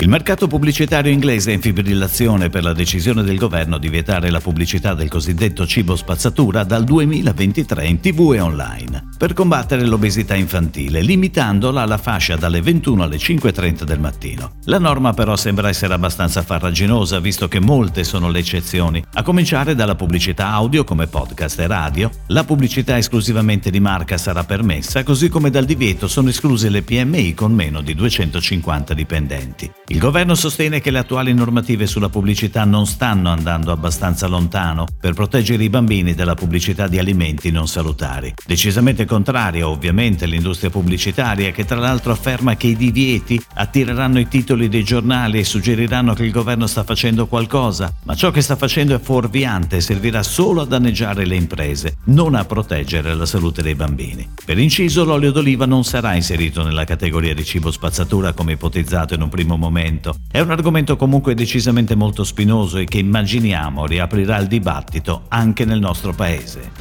Il mercato pubblicitario inglese è in fibrillazione per la decisione del governo di vietare la pubblicità del cosiddetto cibo spazzatura dal 2023 in tv e online, per combattere l'obesità infantile, limitandola alla fascia dalle 21 alle 5.30 del mattino. La norma però sembra essere abbastanza farraginosa, visto che molte sono le eccezioni, a cominciare dalla pubblicità audio come podcast e radio, la pubblicità esclusivamente di marca sarà permessa, così come dal divieto sono escluse le PMI con meno di 250 dipendenti. Il governo sostiene che le attuali normative sulla pubblicità non stanno andando abbastanza lontano per proteggere i bambini dalla pubblicità di alimenti non salutari. Decisamente contraria ovviamente l'industria pubblicitaria che tra l'altro afferma che i divieti attireranno i titoli dei giornali e suggeriranno che il governo sta facendo qualcosa, ma ciò che sta facendo è fuorviante e servirà solo a danneggiare le imprese, non a proteggere la salute dei bambini. Per inciso l'olio d'oliva non sarà inserito nella categoria di cibo spazzatura come ipotizzato in un primo momento argomento. È un argomento comunque decisamente molto spinoso e che immaginiamo riaprirà il dibattito anche nel nostro paese.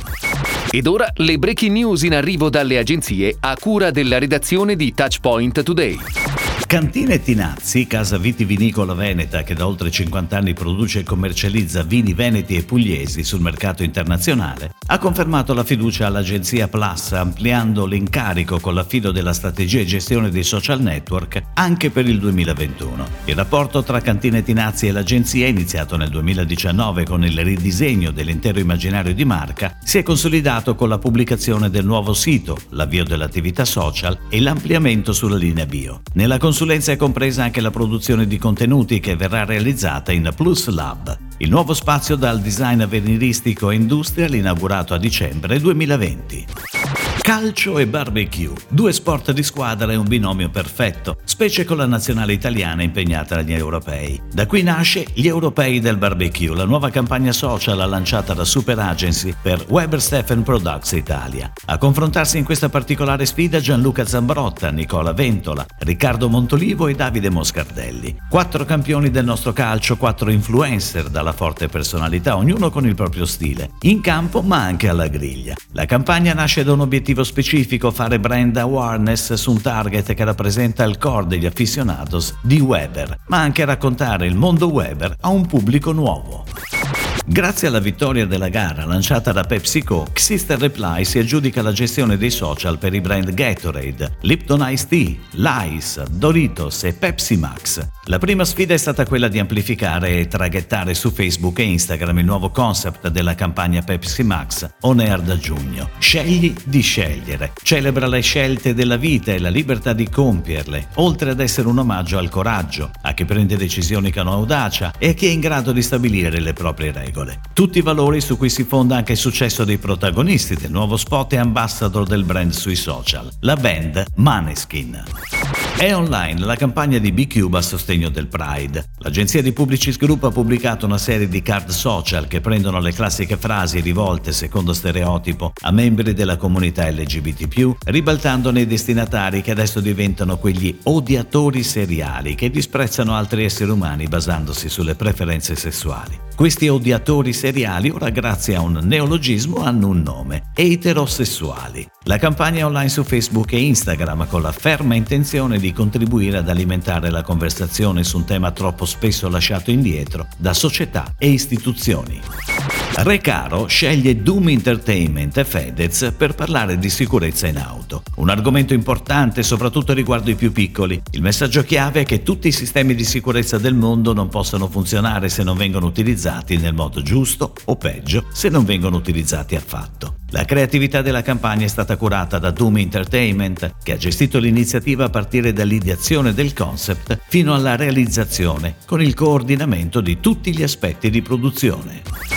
Ed ora le breaking news in arrivo dalle agenzie a cura della redazione di Touchpoint Today. Cantine Tinazzi, casa vitivinicola veneta che da oltre 50 anni produce e commercializza vini veneti e pugliesi sul mercato internazionale, ha confermato la fiducia all'agenzia Plus ampliando l'incarico con l'affido della strategia e gestione dei social network anche per il 2021. Il rapporto tra Cantine Tinazzi e l'agenzia, iniziato nel 2019 con il ridisegno dell'intero immaginario di marca, si è consolidato con la pubblicazione del nuovo sito, l'avvio dell'attività social e l'ampliamento sulla linea bio. Nella consulenza è compresa anche la produzione di contenuti che verrà realizzata in Plus Lab, il nuovo spazio dal design avveniristico e industrial inaugurato a dicembre 2020. Calcio e barbecue, due sport di squadra e un binomio perfetto, specie con la nazionale italiana impegnata agli europei. Da qui nasce Gli Europei del Barbecue, la nuova campagna social lanciata da Super Agency per Weber Stephen Products Italia. A confrontarsi in questa particolare sfida Gianluca Zambrotta, Nicola Ventola, Riccardo Montolivo e Davide Moscardelli. Quattro campioni del nostro calcio, quattro influencer dalla forte personalità, ognuno con il proprio stile, in campo ma anche alla griglia. La campagna nasce da un obiettivo specifico fare brand awareness su un target che rappresenta il core degli aficionados di Weber, ma anche raccontare il mondo Weber a un pubblico nuovo. Grazie alla vittoria della gara lanciata da PepsiCo, Xister Reply si aggiudica la gestione dei social per i brand Gatorade, Lipton Ice Tea, Lice, Doritos e Pepsi Max. La prima sfida è stata quella di amplificare e traghettare su Facebook e Instagram il nuovo concept della campagna Pepsi Max on air da giugno. Scegli di scegliere. Celebra le scelte della vita e la libertà di compierle, oltre ad essere un omaggio al coraggio, a chi prende decisioni con audacia e a chi è in grado di stabilire le proprie regole regole. Tutti i valori su cui si fonda anche il successo dei protagonisti del nuovo spot e ambassador del brand sui social, la band Maneskin. È online la campagna di B-Cube a sostegno del Pride. L'agenzia di Publicis Group ha pubblicato una serie di card social che prendono le classiche frasi rivolte secondo stereotipo a membri della comunità LGBT, ribaltandone i destinatari che adesso diventano quegli odiatori seriali che disprezzano altri esseri umani basandosi sulle preferenze sessuali. Questi odiatori seriali ora grazie a un neologismo hanno un nome, eterosessuali. La campagna è online su Facebook e Instagram con la ferma intenzione di contribuire ad alimentare la conversazione su un tema troppo spesso lasciato indietro da società e istituzioni. Recaro sceglie Doom Entertainment e Fedez per parlare di sicurezza in auto. Un argomento importante soprattutto riguardo i più piccoli. Il messaggio chiave è che tutti i sistemi di sicurezza del mondo non possono funzionare se non vengono utilizzati nel modo giusto o peggio se non vengono utilizzati affatto. La creatività della campagna è stata curata da Doom Entertainment, che ha gestito l'iniziativa a partire dall'ideazione del concept fino alla realizzazione, con il coordinamento di tutti gli aspetti di produzione.